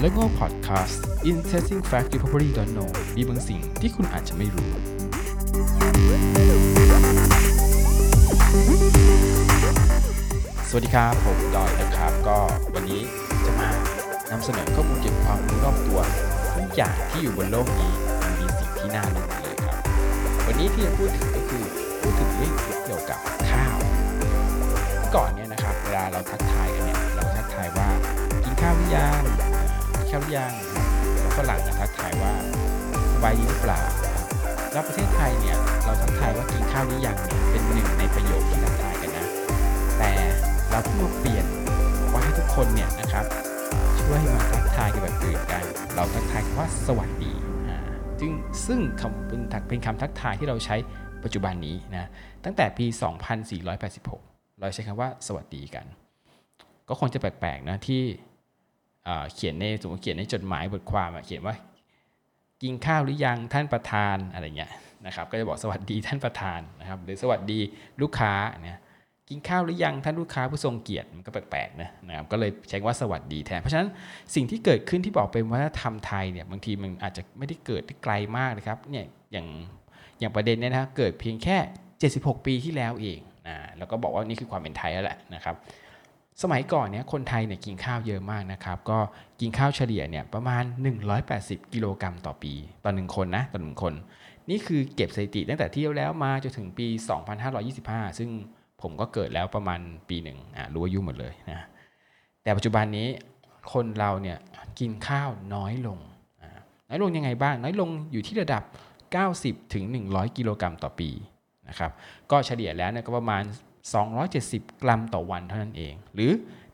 และก็ Podcast Interesting Fact You Probably Don't Know มีบางสิ่งที่คุณอาจจะไม่รู้ สวัสดีครับ ผมดอยนะครับ ก็วันนี้จะมานำเสนอข้อมูลเกี่ยวกับความรู้รอบตัวทุกอย่างที่อยู่บนโลกนี้มันมีสิ่งที่น่ารู้เลยครับ วันนี้ที่จะพูดถึงก็คือพูดถึงเรื่องเกี่ยวกับข้าวก่อนเนี่ยนะครับ เวลาเราทักทายกันเนี่ยเราทักทายว่ากินข้าวหรือยัง ข้าวหรือยังแล้วฝรั่งจะทักทายว่าสบายดีหรือเปล่าแล้วประเทศไทยเนี่ยเราทักทายว่ากินข้าวหรือยังเนี่ยเป็นหนึ่งในประโยคที่ทักทายกันนะ แต่เราเพิ่งมาเปลี่ยนว่าให้ทุกคนเนี่ยนะครับช่วยมาทักทายกันแบบอื่นกันเราทักทายคำว่าสวัสดีซึ่งซึ่งคำเป็นเป็นคำทักทายที่เราใช้ปัจจุบันนี้นะตั้งแต่ปี 2486 เราใช้คำว่าสวัสดีกัน ก็คงจะแปลกๆนะที่ เขียนในสมมติเขียนในจดหมายบทความเขียนว่ากินข้าวหรือยังท่านประธานอะไรเงี้ยนะครับ ก็จะบอกสวัสดีท่านประธานนะครับ หรือสวัสดีลูกค้าเนี่ยกินข้าวหรือยังท่านลูกค้าผู้ทรงเกียรติมันก็แปลกๆนะนะครับก็เลยใช้ว่าสวัสดีแทนเพราะฉะนั้นสิ่งที่เกิดขึ้นที่บอกเป็นวัฒนธรรมไทยเนี่ยบางทีมันอาจจะไม่ได้เกิดที่ไกลมากนะครับเนี่ยอย่างอย่างประเด็นเนี่ยนะเกิดเพียงแค่ 76 ปีที่แล้วเองนะแล้วก็บอกว่านี่คือความเป็นไทยแล้วแหละนะครับ สมัยก่อนเนี่ยคนไทยเนี่ยกินข้าวเยอะมากนะครับ ก็กินข้าวเฉลี่ยเนี่ยประมาณ 180 กิโลกรัมต่อปี ต่อหนึ่งคนนะต่อหนึ่งคน นี่คือเก็บสถิติตั้งแต่เที่ยวแล้วมาจนถึงปี 2525 ซึ่งผมก็เกิดแล้วประมาณปีหนึ่งอะรู้อายุหมดเลยนะแต่ปัจจุบันนี้คนเราเนี่ยกินข้าวน้อยลงอ่าน้อยลงยังไงบ้าง น้อยลงอยู่ที่ระดับ 90ถึง100 กิโลกรัมต่อปีนะครับก็เฉลี่ยแล้วเนี่ยก็ประมาณ 270 กรัมต่อวันเท่านั้นเอง หรือ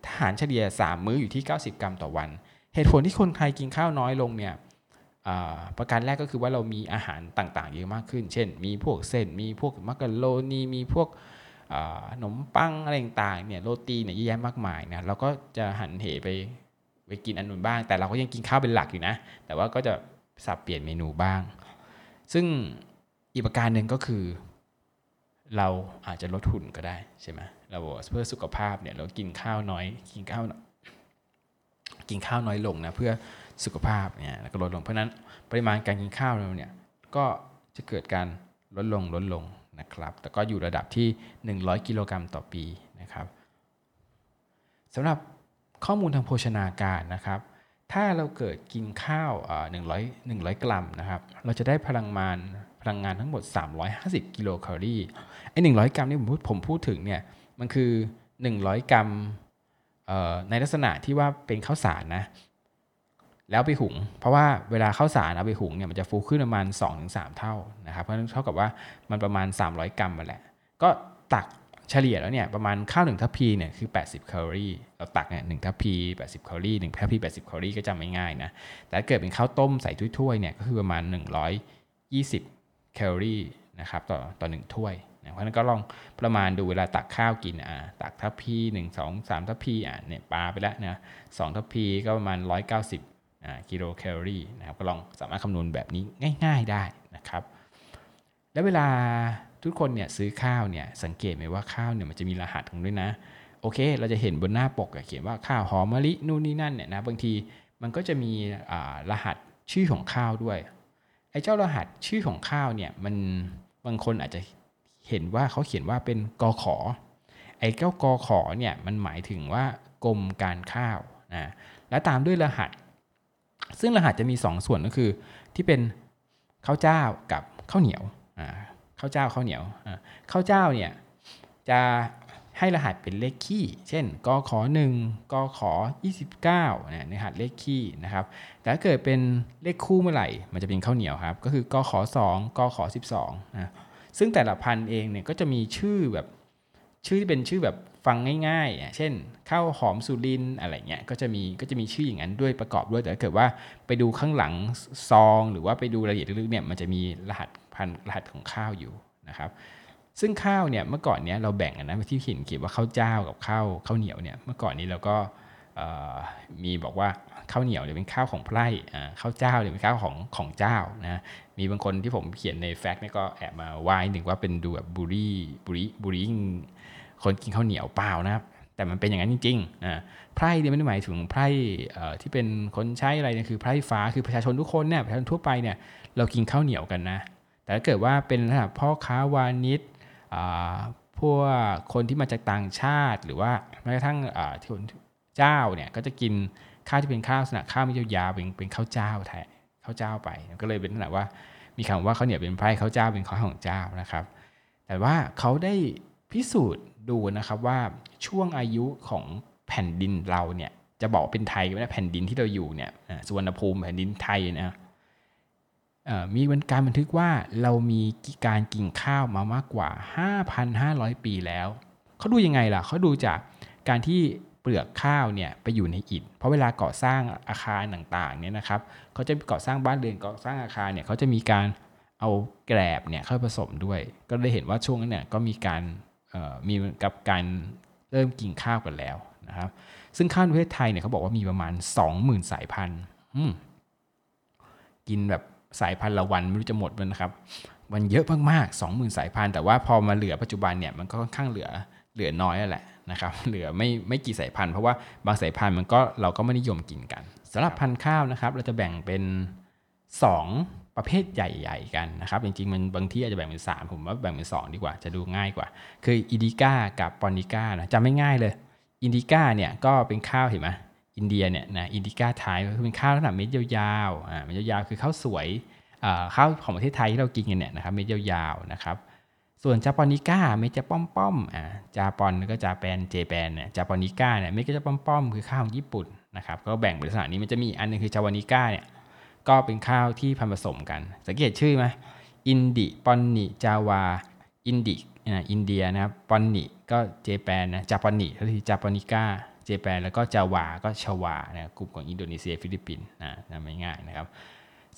ทหารเฉลี่ย 3 มื้ออยู่ที่ 90 กรัมต่อวัน เหตุผลที่คนไทยกินข้าวน้อยลงเนี่ยประการแรกก็คือว่าเรามีอาหารต่างๆ เยอะมากขึ้น เช่น มีพวกเส้น มีพวกมักกะโรนี มีพวกขนมปังอะไรต่างๆ เนี่ยโรตีเนี่ยเยอะแยะมากมายนะ เราก็จะหันเหไปไปกินอันนู้นบ้าง แต่เราก็ยังกินข้าวเป็นหลักอยู่นะ แต่ว่าก็จะสับเปลี่ยนเมนูบ้าง ซึ่งอีกประการหนึ่งก็คือ เราอาจจะลดหุ่นก็ได้ใช่ไหมเราบอกเพื่อสุขภาพเนี่ยเรากินข้าวน้อยกินข้าวกินข้าวน้อยลงนะเพื่อสุขภาพเนี่ยแล้วก็ลดลงเพราะนั้นปริมาณการกินข้าวเราเนี่ยก็จะเกิดการลดลงลดลงนะครับ แต่ก็อยู่ระดับที่ 100 กิโลกรัมต่อปีนะครับสำหรับข้อมูลทางโภชนาการนะครับ ถ้าเราเกิดกินข้าวหนึ่งร้อยหนึ่งร้อยกรัมนะครับ เราจะได้พลังงาน พลังงานทั้งหมด 350 กิโลแคลอรี่ไอ้หนึ่งกรัมนี่ผมพูดผมพูดถึงเนี่ยมันคือ 100 กรัมเอ่อในลักษณะที่ว่าเป็นข้าวสารนะ แล้วไปหุง เพราะว่าเวลาข้าวสารเอาไปหุงเนี่ยมันจะฟูขึ้นประมาณ 2-3 เท่านะครับเพราะฉะนั้นเท่ากับว่ามันประมาณ 300 กรัมมาแหละ ก็ตักเฉลี่ยแล้วเนี่ยประมาณข้าวหนึ่งทัพพีเนี่ยคือ 80 แคลอรี่เราตักเนี่ยหนึ่งทัพพี80 แคลอรี่หนึ่งทัพพี 80 แคลอรี่ก็จำไม่ง่ายนะแต่ถ้าเกิดเป็นข้าวต้มใส่ถ้วยๆเนี่ยก็คือประมาณ 120 แคลอรี่นะครับต่อต่อหนึ่งถ้วยนะเพราะฉะนั้นก็ลองประมาณดูเวลาตักข้าวกินอ่าตักทัพพีหนึ่งสองสามทัพพีอะเนี่ยปาไปแล้วนะสองทัพพีก็ประมาณ190อ่ากิโลแคลอรี่นะครับก็ลองสามารถคำนวณแบบนี้ง่าย ๆได้นะครับ แล้วเวลาทุกคนเนี่ยซื้อข้าวเนี่ยสังเกตไหมว่าข้าวเนี่ยมันจะมีรหัสของด้วยนะโอเค เราจะเห็นบนหน้าปกเขียนว่าข้าวหอมมะลินู่นนี่นั่นเนี่ยนะบางทีมันก็จะมีรหัสชื่อของข้าวด้วย ไอ้เจ้ารหัสชื่อของข้าวเนี่ยมันบางคนอาจจะเห็นว่าเขาเขียนว่าเป็นกอขอ ไอ้เจ้ากอขอเนี่ยมันหมายถึงว่ากรมการข้าวนะแล้วตามด้วยรหัส ซึ่งรหัสจะมี2ส่วนก็คือที่เป็นข้าวเจ้ากับข้าวเหนียวข้าวเจ้าข้าวเหนียวข้าวเจ้าเนี่ยจะ ให้รหัสเป็นเลขคี่ เช่นกขอ1กขอ29เนี่ยรหัสเลขคี่นะครับแต่ถ้าเกิดเป็นเลขคู่เมื่อไหร่ มันจะเป็นข้าวเหนียวครับ ก็คือกขอ2กขอ12นะซึ่งแต่ละพันเองเนี่ยก็จะมีชื่อแบบชื่อที่เป็นชื่อแบบฟังง่ายๆอะเช่นข้าวหอมสุรินอะไรเงี้ย ก็จะมีก็จะมีชื่ออย่างนั้นด้วยประกอบด้วย แต่ถ้าเกิดว่าไปดูข้างหลังซอง หรือว่าไปดูรายละเอียดลึกๆเนี่ย มันจะมีรหัสพันรหัสของข้าวอยู่นะครับ ซึ่งข้าวเนี่ยเมื่อก่อนเนี้ยเราแบ่งกันนะที่เขียนเขียนว่าข้าวเจ้ากับข้าวข้าวเหนียวเนี่ยเมื่อก่อนนี้เราก็มีบอกว่าข้าวเหนียวเนี่ยเป็นข้าวของไพร่ข้าวเจ้าเนี่ยเป็นข้าวของของเจ้านะมีบางคนที่ผมเขียนในแฟกต์เนี่ยก็แอบมาว่าหนึ่งว่าเป็นดูแบบบุรีบุรีบุรีคนกินข้าวเหนียวเปล่านะครับแต่มันเป็นอย่างนั้นจริงๆอ่าไพร่เนี่ยไม่ได้หมายถึงไพร่ที่เป็นคนใช้อะไรเนี่ยคือไพร่ฟ้าคือประชาชนทุกคนเนี่ยประชาชนทั่วไปเนี่ยเรากินข้าวเหนียวกันนะ แต่ถ้าเกิดว่าเป็นระดับพ่อค้าวานิช พวกคนที่มาจากต่างชาติ หรือว่าแม้กระทั่งที่เจ้าเนี่ยก็จะกินข้าวที่เป็นข้าวลักษณะข้าวไม่ยาวๆเป็นเป็นข้าวเจ้าแทนข้าวเจ้าไป ก็เลยเป็นขนาดว่ามีคำว่าเขาเนี่ยเป็นไพร่ข้าวเจ้าเป็นข้าวของเจ้านะครับ แต่ว่าเขาได้พิสูจน์ดูนะครับว่าช่วงอายุของแผ่นดินเราเนี่ยจะบอกเป็นไทยก็ได้แผ่นดินที่เราอยู่เนี่ยสุวรรณภูมิแผ่นดินไทยนะ มีการบันทึกว่าเรามีการกินข้าวมามากกว่า 5,500 ปีแล้ว เขาดูยังไงล่ะ เขาดูจากการที่เปลือกข้าวเนี่ยไปอยู่ในอิฐ เพราะเวลาก่อสร้างอาคารต่างๆเนี่ยนะครับเขาจะก่อสร้างบ้านเรือนก่อสร้างอาคารเนี่ยเขาจะมีการเอาแกลบเนี่ยเข้าผสมด้วย ก็ได้เห็นว่าช่วงนั้นเนี่ยก็มีการมีกับการเริ่มกินข้าวกันแล้วนะครับ ซึ่งข้าวในประเทศไทยเนี่ยเขาบอกว่ามีประมาณ 20,000 สายพันธุ์กินแบบ สายพันธุ์ละวันไม่รู้จะหมดมันนะครับมันเยอะมากๆ20,000 สายพันธุ์แต่ว่าพอมาเหลือปัจจุบันเนี่ยมันก็ค่อนข้างเหลือเหลือน้อยแล้วแหละนะครับเหลือไม่ไม่กี่สายพันธุ์เพราะว่าบางสายพันธุ์มันก็เราก็ไม่นิยมกินกันสำหรับพันธุ์ข้าวนะครับ เราจะแบ่งเป็น 2 ประเภทใหญ่ๆกันนะครับ จริงๆมันบางที่อาจจะแบ่งเป็น 3 ผมว่าแบ่งเป็น 2 ดีกว่าจะดูง่ายกว่า คือ Indica กับ Japonica นะจำไม่ง่ายเลย Indica เนี่ยก็เป็นข้าวเห็นไหม อินเดียเนี่ยนะ Indica ไทยก็คือเป็นข้าวลักษณะเม็ดยาวๆอ่าเม็ดยาวๆคือข้าวสวยข้าวของประเทศไทยที่เรากินกันเนี่ยนะครับเม็ดยาวๆนะครับส่วน Japonica เม็ดจะป้อมๆอ่า Japon ก็ Japan Japan เนี่ย Japonica เนี่ยเม็ดก็จะป้อมๆคือข้าวของญี่ปุ่นนะครับก็แบ่งเป็นลักษณะนี้มันจะมีอันนึงคือ Javanica เนี่ยก็เป็นข้าวที่พันธุ์ผสมกัน สังเกตชื่อไหมอินดิปอนนิจาวาอินดิอินเดียนะครับปอนนิก็ Japan นะจาปอนนิก็คือ Japonica Japan แล้วก็จาวาก็ชาวานะกลุ่มของอินโดนีเซียฟิลิปปินส์นะไม่ง่ายนะครับ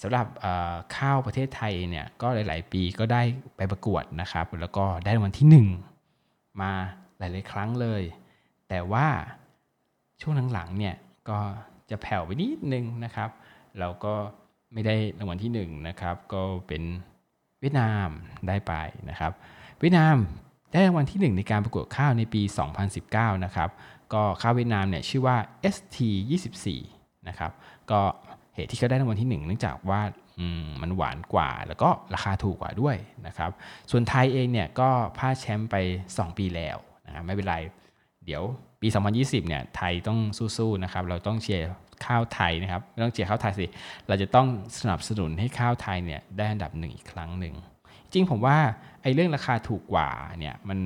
สำหรับข้าวประเทศไทยเนี่ยก็หลาย ๆ ปีก็ได้ไปประกวดนะครับ แล้วก็ได้รางวัลที่ 1 มาหลาย ๆ ครั้งเลย แต่ว่าช่วงหลัง ๆ เนี่ยก็จะแผ่วไปนิดนึงนะครับ เราก็ไม่ได้รางวัลที่1นะครับก็เป็นเวียดนามได้ไปนะครับ เวียดนาม ได้รางวัลที่ 1 ในการประกวดข้าวในปี 2019 นะครับ ก็ข้าวเวียดนามเนี่ยชื่อว่า ST24 นะครับ ก็เหตุที่เขาได้รางวัลที่ 1 เนื่องจากว่ามันหวานกว่า แล้วก็ราคาถูกกว่าด้วยนะครับ ส่วนไทยเองเนี่ยก็พลาดแชมป์ไป 2 ปีแล้วนะครับไม่เป็นไร เดี๋ยวปี 2020 เนี่ยไทยต้องสู้ๆนะครับ เราต้องเชียร์ข้าวไทยนะครับ ไม่ต้องเชียร์ข้าวไทยสิ เราจะต้องสนับสนุนให้ข้าวไทยเนี่ยได้อันดับหนึ่งอีกครั้งหนึ่ง จริงผมว่าไอ้เรื่องราคาถูกกว่าเนี่ยมัน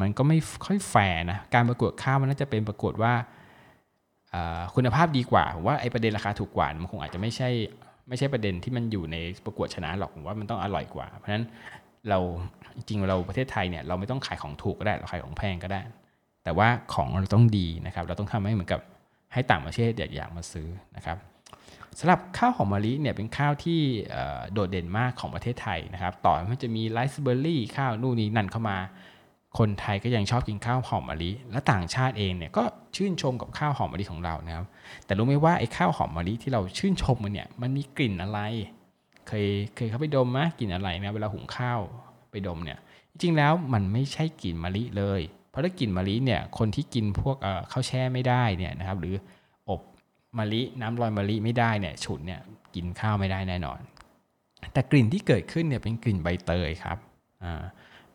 มันก็ไม่ค่อยแฟร์นะการประกวดข้าวมันน่าจะเป็นประกวดว่าคุณภาพดีกว่าผมว่าไอ้ประเด็นราคาถูกกว่ามันคงอาจจะไม่ใช่ไม่ใช่ประเด็นที่มันอยู่ในประกวดชนะหรอกผมว่ามันต้องอร่อยกว่า เพราะฉะนั้นเราจริงเราประเทศไทยเนี่ยเราไม่ต้องขายของถูกก็ได้เราขายของแพงก็ได้ แต่ว่าของเราต้องดีนะครับ เราต้องทำให้เหมือนกับให้ต่างประเทศอยากมาซื้อนะครับ สำหรับข้าวหอมมะลิเนี่ยเป็นข้าวที่โดดเด่นมากของประเทศไทยนะครับ ต่อมันจะมีไรซ์เบอร์รี่ข้าวนู่นนี่นั่นเข้ามา คนไทยก็ยังชอบกินข้าวหอมมะลิและต่างชาติเองเนี่ยก็ชื่นชมกับข้าวหอมมะลิของเรานะครับ แต่รู้ไหมว่าไอ้ข้าวหอมมะลิที่เราชื่นชมมันเนี่ยมันมีกลิ่นอะไร เคยเคยเข้าไปดมไหมกลิ่นอะไรนะเวลาหุงข้าวไปดมเนี่ยจริงๆแล้วมันไม่ใช่กลิ่นมะลิเลย เพราะถ้ากลิ่นมะลิเนี่ยคนที่กินพวกข้าวแช่ไม่ได้เนี่ยนะครับหรือ มะลิน้ำลอยมะลิไม่ได้เนี่ยฉุนเนี่ยกินข้าวไม่ได้แน่นอน แต่กลิ่นที่เกิดขึ้นเนี่ยเป็นกลิ่นใบเตยครับอ่า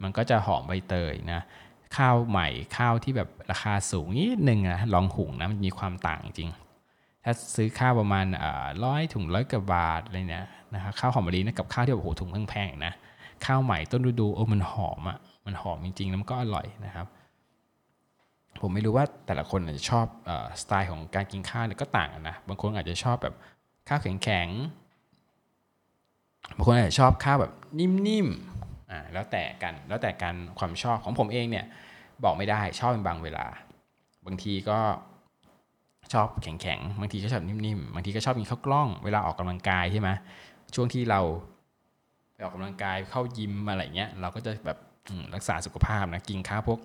มันก็จะหอมใบเตยนะข้าวใหม่ข้าวที่แบบราคาสูงนิดนึงนะลองหุงนะมันมีความต่างจริง ถ้าซื้อข้าวประมาณร้อยถุงร้อยกว่าบาทอะไรเนี่ยนะครับข้าวหอมมะลินะกับข้าวที่แบบโหถุงแพงๆนะข้าวใหม่ต้นฤดูโอ้มันหอมอะ่ะมันหอมจริงๆแล้วมันก็อร่อยนะครับ ผมไม่รู้ว่าแต่ละคนอาจจะชอบสไตล์ของการกินข้าวเนี่ยก็ต่างกันนะ บางคนอาจจะชอบแบบข้าวแข็งๆ บางคนอาจจะชอบข้าวแบบนิ่มๆ อ่าแล้วแต่กัน แล้วแต่การความชอบของผมเองเนี่ยบอกไม่ได้ชอบเป็นบางเวลา บางทีก็ชอบแข็งๆ บางทีก็ชอบนิ่มๆ บางทีก็ชอบมีข้าวกล้อง เวลาออกกำลังกายใช่ไหมช่วงที่เราไปออกกำลังกายเข้ายิมอะไรเงี้ยเราก็จะแบบรักษาสุขภาพนะกินข้าวพวก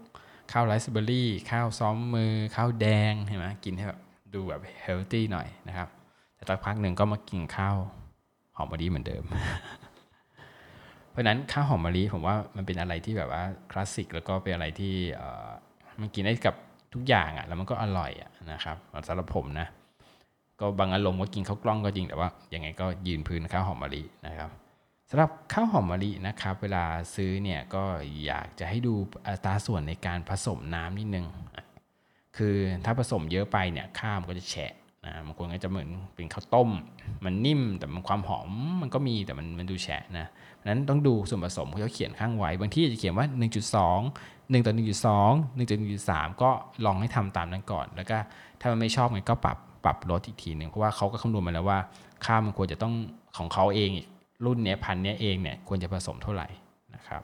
ข้าวไรซ์เบอร์รี่ ข้าวซ้อมมือ ข้าวแดงใช่ไหมกินให้แบบดูแบบเฮลตี้หน่อยนะครับ แต่ตอนพักหนึ่งก็มากินข้าวหอมบอดีเหมือนเดิม เพราะนั้นข้าวหอมมะลิผมว่ามันเป็นอะไรที่แบบว่าคลาสสิกแล้วก็เป็นอะไรที่มันกินได้กับทุกอย่างอะ่ะแล้วมันก็อร่อยอะนะครับสำหรับผมนะก็บางอารมณ์ก็กินข้าวกล้องก็จริงแต่ว่ายังไงก็ยืนพื้นข้าวหอมมะลินะครับ สำหรับข้าวหอมมะลินะครับ เวลาซื้อเนี่ยก็อยากจะให้ดูอัตราส่วนในการผสมน้ำนิดนึง คือถ้าผสมเยอะไปเนี่ยข้าวมันก็จะแฉะนะบางคนก็จะเหมือนเป็นข้าวต้ม มันนิ่มแต่มันความหอมมันก็มีแต่มันมันดูแฉะนะนั้นต้องดูส่วนผสมเขาเขียนข้างไว้ บางที่จะเขียนว่า 1.2 1ต่อ1.2 1ต่อ1.3 ก็ลองให้ทำตามนั้นก่อน แล้วก็ถ้ามันไม่ชอบมันก็ปรับปรับลดอีกทีหนึ่งเพราะว่าเขาก็คำนวณมาแล้วว่าข้าวมันควรจะต้องของเขาเอง รุ่นเนี้ยพันเนี้ยเองเนี่ยควรจะผสมเท่าไหร่นะครับ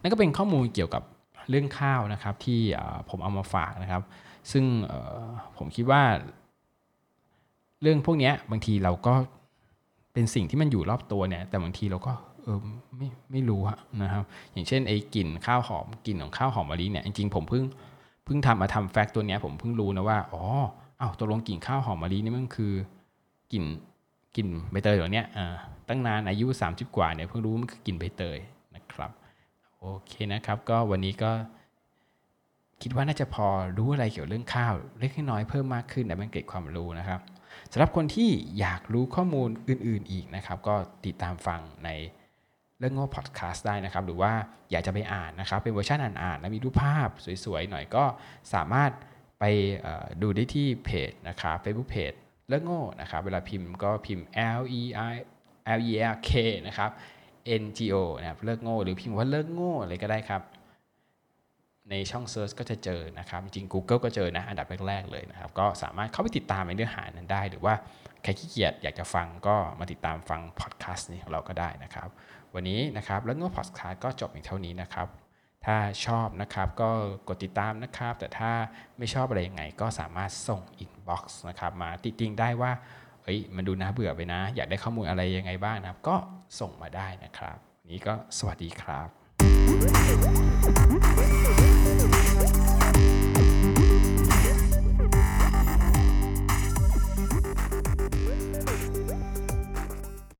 นั่นก็เป็นข้อมูลเกี่ยวกับเรื่องข้าวนะครับที่ผมเอามาฝากนะครับ ซึ่งผมคิดว่า เรื่องพวกนี้บางทีเราก็เป็นสิ่งที่มันอยู่รอบตัวเนี่ย แต่บางทีเราก็เออไม่ไม่รู้นะครับ อย่างเช่นไอ้กลิ่นข้าวหอมกลิ่นของข้าวหอมมะลิเนี่ยจริงๆผมเพิ่งเพิ่งทำมาทำแฟกต์ตัวเนี้ยผมเพิ่งรู้นะว่าอ๋อเอาวตกลงกลิ่นข้าวหอมมะลินี่มันคือกลิ่น กลิ่นใบเตยเหล่านี้อ่าตั้งนานอายุ 30 กว่าเนี่ยเพิ่งรู้มันคือกลิ่นใบเตยนะครับโอเคนะครับ ก็วันนี้ก็คิดว่าน่าจะพอรู้อะไรเกี่ยวเรื่องข้าวเล็กน้อยเพิ่มมากขึ้นแต่มันเกิดความรู้นะครับสำหรับคนที่อยากรู้ข้อมูลอื่น ๆอีกนะครับ ก็ติดตามฟังในเรื่องโง่พอดแคสต์ได้นะครับ หรือว่าอยากจะไปอ่านนะครับ เป็นเวอร์ชันอ่านๆแล้วมีรูปภาพสวยๆหน่อยก็สามารถไปดูได้ที่เพจนะครับ Facebook Page ลิกโง่นะครับ เวลาพิมพ์ก็พิมพ์ L E I L E R K นะครับ N G O นะครับเลิกโง่หรือพิมพ์ว่าเลิกโง่อะไรก็ได้ครับ ในช่อง Search ก็จะเจอนะครับ จริง Google ก็เจอนะอันดับแรก ๆ เลยนะครับ ก็สามารถเข้าไปติดตามในเนื้อหานั้นได้ หรือว่าใครขี้เกียจอยากจะฟังก็มาติดตามฟังพอดแคสต์นี้ของเราก็ได้นะครับ วันนี้นะครับแล้วก็พอดแคสต์ก็จบเพียงเท่านี้นะครับ ถ้าชอบนะครับก็กดติดตามนะครับ แต่ถ้าไม่ชอบอะไรยังไง ก็สามารถส่งอินบ็อกซ์นะครับมาติติงได้ว่าเฮ้ยมันดูน่าเบื่อไปนะ อยากได้ข้อมูลอะไรยังไงบ้างนะครับ ก็ส่งมาได้นะครับ นี้ก็สวัสดีครับ